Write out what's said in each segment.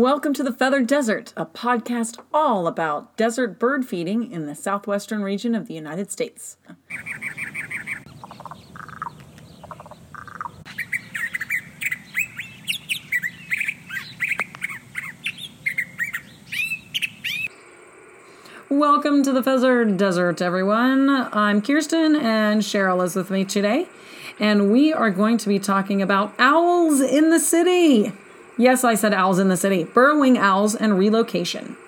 Welcome to the Feathered Desert, a podcast all about desert bird feeding in the southwestern region of the United States. Welcome to the Feathered Desert, everyone. I'm Kiersten, and Cheryl is with me today, and we are going to be talking about owls in the city. Yes, I said owls in the city, burrowing owls and relocation.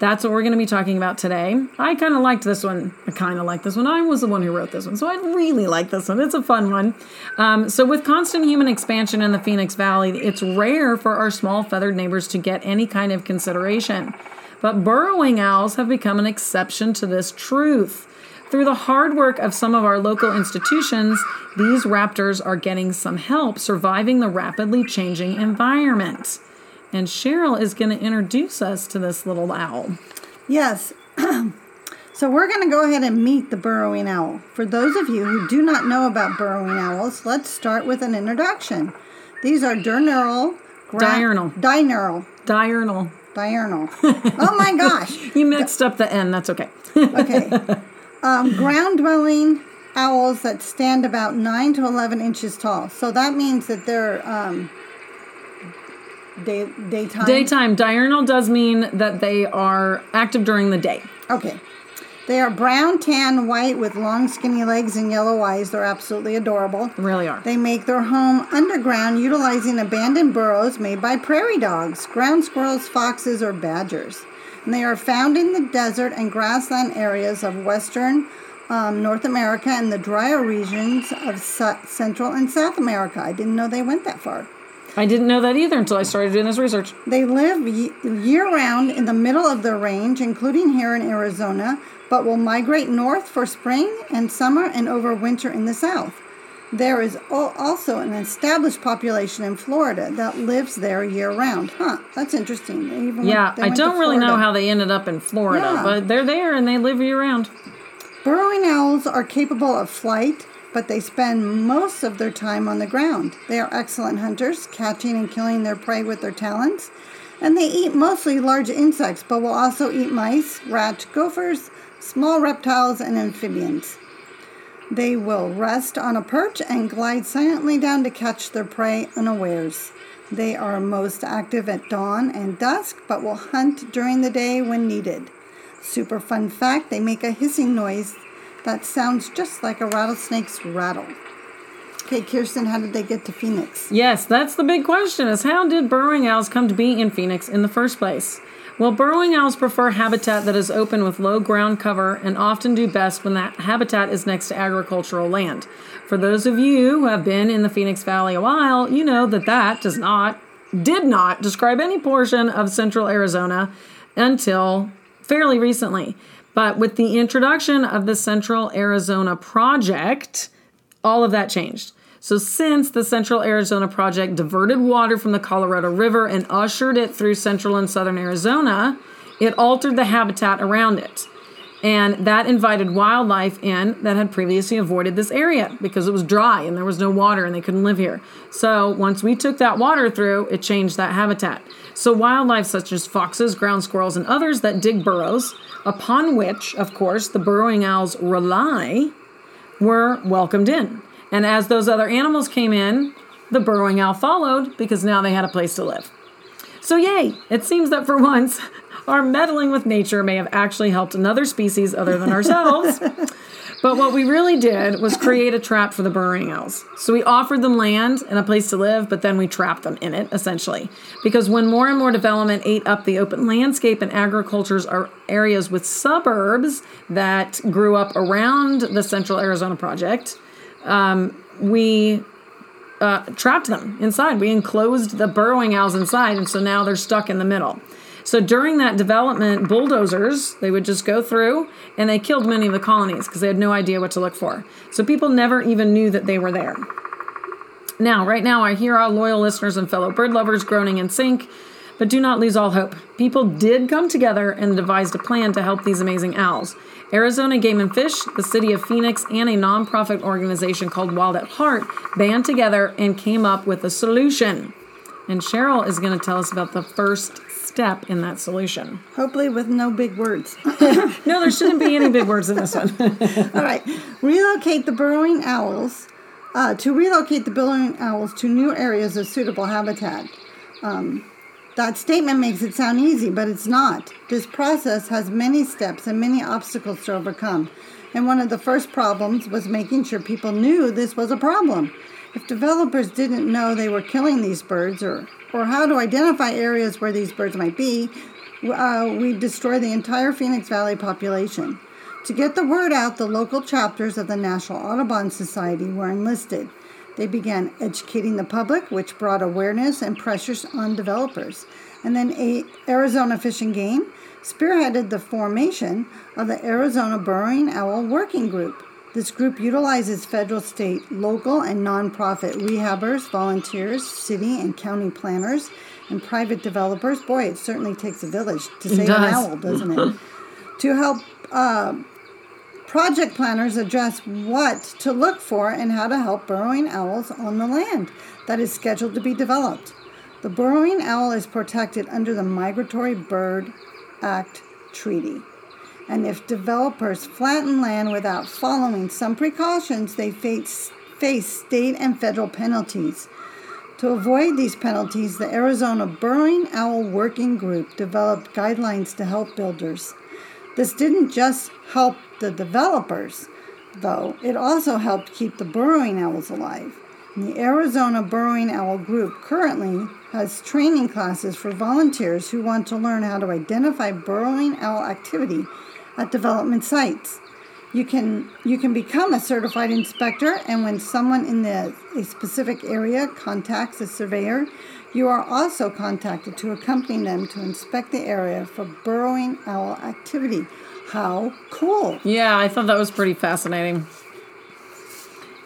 That's what we're going to be talking about today. I kind of liked this one. I kind of like this one. I was the one who wrote this one, so I really like this one. It's a fun one. Um, so, with constant human expansion in the Phoenix Valley, it's rare for our small feathered neighbors to get any kind of consideration. But burrowing owls have become an exception to this truth. Through the hard work of some of our local institutions, these raptors are getting some help surviving the rapidly changing environment. And Cheryl is going to introduce us to this little owl. Yes. so we're going to go ahead and meet the burrowing owl. For those of you who do not know about burrowing owls, let's start with an introduction. These are diurnal, gra- Diurnal. diurnal, Diurnal. diurnal. oh my gosh. You mixed up the N, that's okay. Okay. Um, ground dwelling owls that stand about 9 to 11 inches tall. So that means that they're um, day, daytime. Daytime diurnal does mean that they are active during the day. Okay. They are brown, tan, white with long, skinny legs and yellow eyes. They're absolutely adorable. Really are. They make their home underground utilizing abandoned burrows made by prairie dogs, ground squirrels, foxes, or badgers. And they are found in the desert and grassland areas of western um, North America and the drier regions of Su- Central and South America. I didn't know they went that far. I didn't know that either until I started doing this research. They live ye- year round in the middle of their range, including here in Arizona, but will migrate north for spring and summer and overwinter in the south. There is also an established population in Florida that lives there year round. Huh, that's interesting. Even Yeah, I don't really know how they ended up in Florida, Yeah. but they're there and they live year round. Burrowing owls are capable of flight, but they spend most of their time on the ground. They are excellent hunters, catching and killing their prey with their talons, and they eat mostly large insects, but will also eat mice, rats, gophers, small reptiles, and amphibians. They will rest on a perch and glide silently down to catch their prey unawares. They are most active at dawn and dusk, but will hunt during the day when needed. Super fun fact they make a hissing noise that sounds just like a rattlesnake's rattle. Okay, Kiersten, how did they get to Phoenix? Yes, that's the big question is how did burrowing owls come to be in Phoenix in the first place? Well, burrowing owls prefer habitat that is open with low ground cover and often do best when that habitat is next to agricultural land. For those of you who have been in the Phoenix Valley a while, you know that that does not did not describe any portion of central Arizona until fairly recently. But with the introduction of the Central Arizona Project, all of that changed. So, since the Central Arizona Project diverted water from the Colorado River and ushered it through central and southern Arizona, it altered the habitat around it. And that invited wildlife in that had previously avoided this area because it was dry and there was no water and they couldn't live here. So, once we took that water through, it changed that habitat. So, wildlife such as foxes, ground squirrels, and others that dig burrows, upon which, of course, the burrowing owls rely, were welcomed in. And as those other animals came in, the burrowing owl followed because now they had a place to live. So, yay! It seems that for once, our meddling with nature may have actually helped another species other than ourselves. but what we really did was create a trap for the burrowing owls. So we offered them land and a place to live, but then we trapped them in it, essentially. Because when more and more development ate up the open landscape and agriculture's are areas with suburbs that grew up around the Central Arizona Project, um, we uh, trapped them inside. We enclosed the burrowing owls inside, and so now they're stuck in the middle. So during that development, bulldozers, they would just go through and they killed many of the colonies because they had no idea what to look for. So people never even knew that they were there. Now, right now, I hear our loyal listeners and fellow bird lovers groaning in sync, but do not lose all hope. People did come together and devised a plan to help these amazing owls. Arizona Game and Fish, the city of Phoenix, and a nonprofit organization called Wild at Heart band together and came up with a solution. And Cheryl is going to tell us about the first step in that solution. Hopefully, with no big words. No, there shouldn't be any big words in this one. All right. Relocate the burrowing owls. Uh, to relocate the burrowing owls to new areas of suitable habitat. Um, that statement makes it sound easy, but it's not. This process has many steps and many obstacles to overcome. And one of the first problems was making sure people knew this was a problem. If developers didn't know they were killing these birds or, or how to identify areas where these birds might be, uh, we destroy the entire Phoenix Valley population. To get the word out, the local chapters of the National Audubon Society were enlisted. They began educating the public, which brought awareness and pressures on developers. And then a Arizona Fish and Game spearheaded the formation of the Arizona Burrowing Owl Working Group. This group utilizes federal, state, local, and nonprofit rehabbers, volunteers, city and county planners, and private developers. Boy, it certainly takes a village to save an owl, doesn't it? to help uh, project planners address what to look for and how to help burrowing owls on the land that is scheduled to be developed. The burrowing owl is protected under the Migratory Bird Act Treaty. And if developers flatten land without following some precautions, they face, face state and federal penalties. To avoid these penalties, the Arizona Burrowing Owl Working Group developed guidelines to help builders. This didn't just help the developers, though, it also helped keep the burrowing owls alive. The Arizona Burrowing Owl Group currently has training classes for volunteers who want to learn how to identify burrowing owl activity at development sites. You can you can become a certified inspector and when someone in the a specific area contacts a surveyor, you are also contacted to accompany them to inspect the area for burrowing owl activity. How cool. yeah, I thought that was pretty fascinating.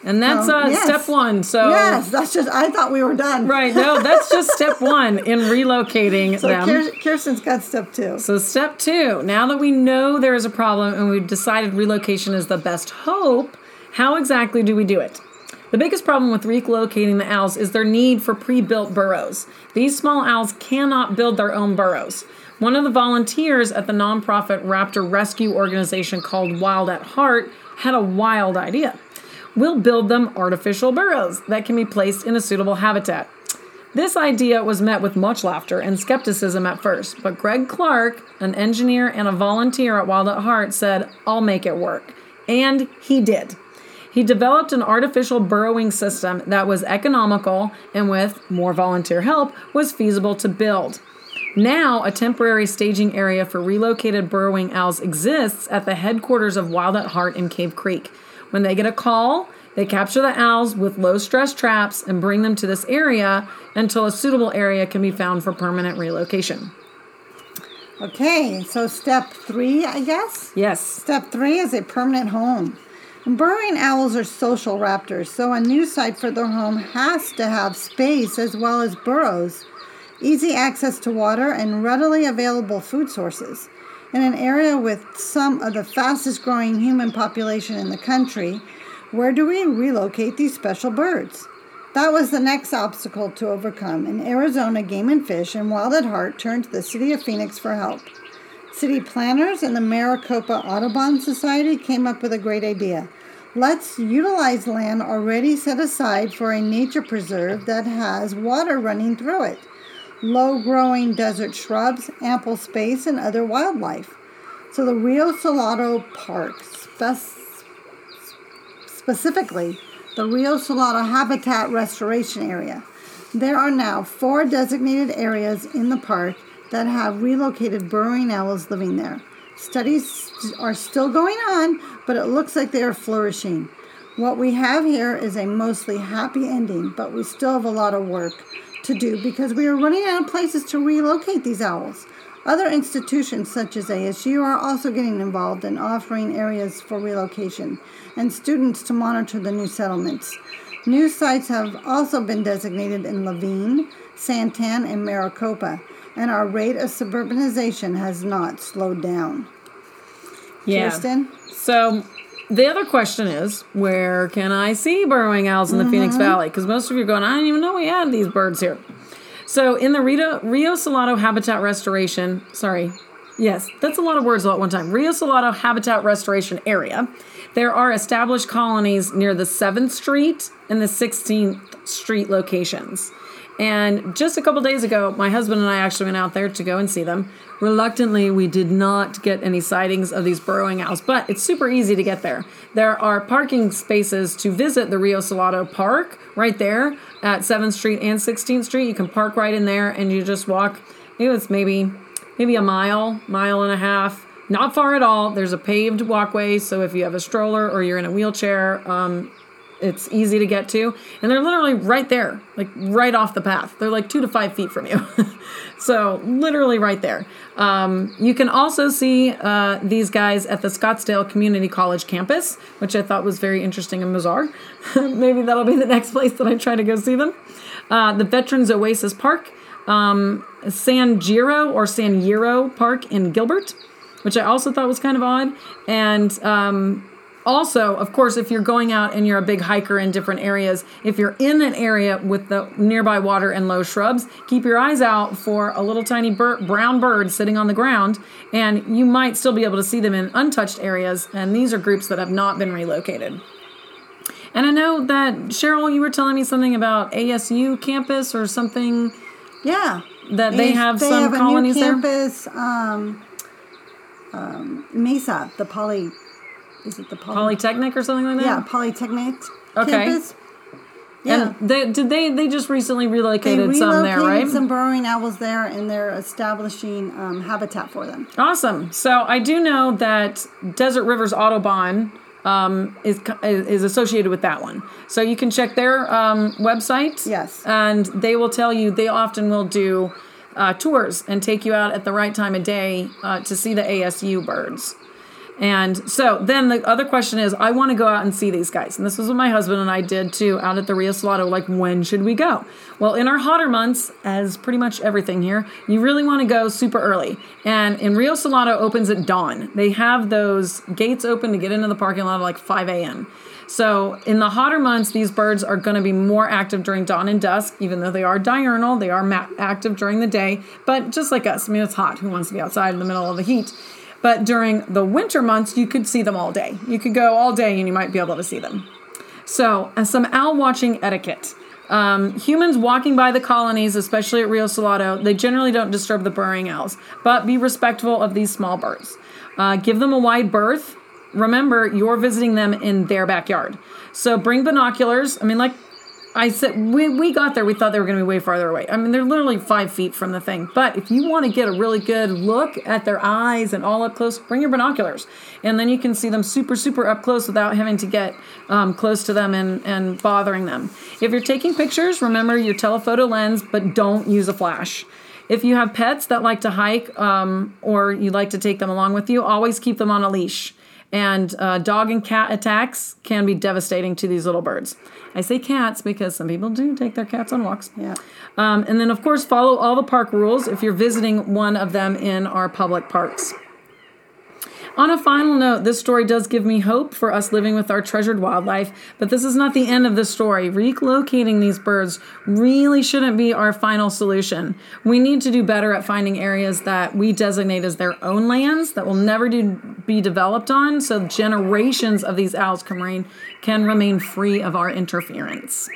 And that's Um, uh, yes. step one. So, Yes, that's just I thought we were done. right, no, that's just step one in relocating So them. Kir- Kiersten's got step two. So, step two now that we know there is a problem and we've decided relocation is the best hope, how exactly do we do it? The biggest problem with relocating the owls is their need for pre built burrows. These small owls cannot build their own burrows. One of the volunteers at the nonprofit raptor rescue organization called Wild at Heart had a wild idea. We'll build them artificial burrows that can be placed in a suitable habitat. This idea was met with much laughter and skepticism at first, but Greg Clark, an engineer and a volunteer at Wild at Heart, said, I'll make it work. And he did. He developed an artificial burrowing system that was economical and, with more volunteer help, was feasible to build. Now, a temporary staging area for relocated burrowing owls exists at the headquarters of Wild at Heart in Cave Creek. When they get a call, they capture the owls with low stress traps and bring them to this area until a suitable area can be found for permanent relocation. Okay, so step three, I guess. Yes. Step three is a permanent home. Burrowing owls are social raptors, so a new site for their home has to have space as well as burrows, easy access to water, and readily available food sources. In an area with some of the fastest growing human population in the country, where do we relocate these special birds? That was the next obstacle to overcome, and Arizona Game and Fish and Wild at Heart turned to the city of Phoenix for help. City planners and the Maricopa Audubon Society came up with a great idea. Let's utilize land already set aside for a nature preserve that has water running through it, low growing desert shrubs, ample space, and other wildlife. So the Rio Salado Park, spec- specifically the Rio Salado Habitat Restoration Area. There are now four designated areas in the park that have relocated burrowing owls living there. Studies are still going on, but it looks like they are flourishing. What we have here is a mostly happy ending, but we still have a lot of work to do because we are running out of places to relocate these owls. Other institutions such as ASU are also getting involved in offering areas for relocation and students to monitor the new settlements. New sites have also been designated in Laveen, Santan, and Maricopa, and our rate of suburbanization has not slowed down. Yeah. Kiersten? So the other question is, where can I see burrowing owls in the Phoenix mm-hmm. Valley? Because most of you are going, I didn't even know we had these birds here. So in the Rio, Rio Salado Habitat Restoration, sorry, yes, that's a lot of words all at one time. Rio Salado Habitat Restoration Area, there are established colonies near the 7th Street and the 16th Street locations. And just a couple days ago, my husband and I actually went out there to go and see them. Reluctantly, we did not get any sightings of these burrowing owls, but it's super easy to get there. There are parking spaces to visit the Rio Salado Park right there at 7th Street and 16th Street. You can park right in there and you just walk. It was maybe maybe a mile, mile and a half. Not far at all. There's a paved walkway, so if you have a stroller or you're in a wheelchair, um, it's easy to get to. And they're literally right there, like right off the path. They're like two to five feet from you. so, literally right there. Um, you can also see uh, these guys at the Scottsdale Community College campus, which I thought was very interesting and bizarre. Maybe that'll be the next place that I try to go see them. Uh, the Veterans Oasis Park, um, Zanjero or Zanjero Park in Gilbert, which I also thought was kind of odd. And um, also, of course, if you're going out and you're a big hiker in different areas, if you're in an area with the nearby water and low shrubs, keep your eyes out for a little tiny brown bird sitting on the ground, and you might still be able to see them in untouched areas. And these are groups that have not been relocated. And I know that Cheryl, you were telling me something about ASU campus or something Yeah. that they have they some have a new colonies there. campus, um, um, Mesa, the poly. Is it the poly? Polytechnic or something like that. yeah, Polytechnic Okay. campus. Yeah. And they did they they just recently they relocated relocated some there, right? some burrowing owls there, and they're establishing um, habitat for them. Awesome. So I do know that Desert Rivers Audubon um, is is associated with that one. So you can check their um, website. Yes. And they will tell you. They often will do uh, tours and take you out at the right time of day uh, to see the ASU birds. And so then the other question is, I want to go out and see these guys. And this was what my husband and I did too out at the Rio Salado. Like, when should we go? Well, in our hotter months, as pretty much everything here, you really want to go super early. And in Rio Salado opens at dawn. They have those gates open to get into the parking lot at like 5 a.m. So in the hotter months, these birds are going to be more active during dawn and dusk, even though they are diurnal. They are active during the day, but just like us. I mean, it's hot. Who wants to be outside in the middle of the heat? But during the winter months, you could see them all day. You could go all day and you might be able to see them. So, uh, some owl watching etiquette. Um, humans walking by the colonies, especially at Rio Salado, they generally don't disturb the burrowing owls, but be respectful of these small birds. Uh, give them a wide berth. Remember, you're visiting them in their backyard. So bring binoculars. I mean, like I said, we, we got there, we thought they were going to be way farther away. I mean, they're literally five feet from the thing. But if you want to get a really good look at their eyes and all up close, bring your binoculars. And then you can see them super, super up close without having to get um, close to them and, and bothering them. If you're taking pictures, remember your telephoto lens, but don't use a flash. If you have pets that like to hike um, or you like to take them along with you, always keep them on a leash. And uh, dog and cat attacks can be devastating to these little birds. I say cats because some people do take their cats on walks. Yeah. Um, and then, of course, follow all the park rules if you're visiting one of them in our public parks. On a final note, this story does give me hope for us living with our treasured wildlife, but this is not the end of the story. Relocating these birds really shouldn't be our final solution. We need to do better at finding areas that we designate as their own lands that will never do, be developed on, so generations of these owls can remain, can remain free of our interference.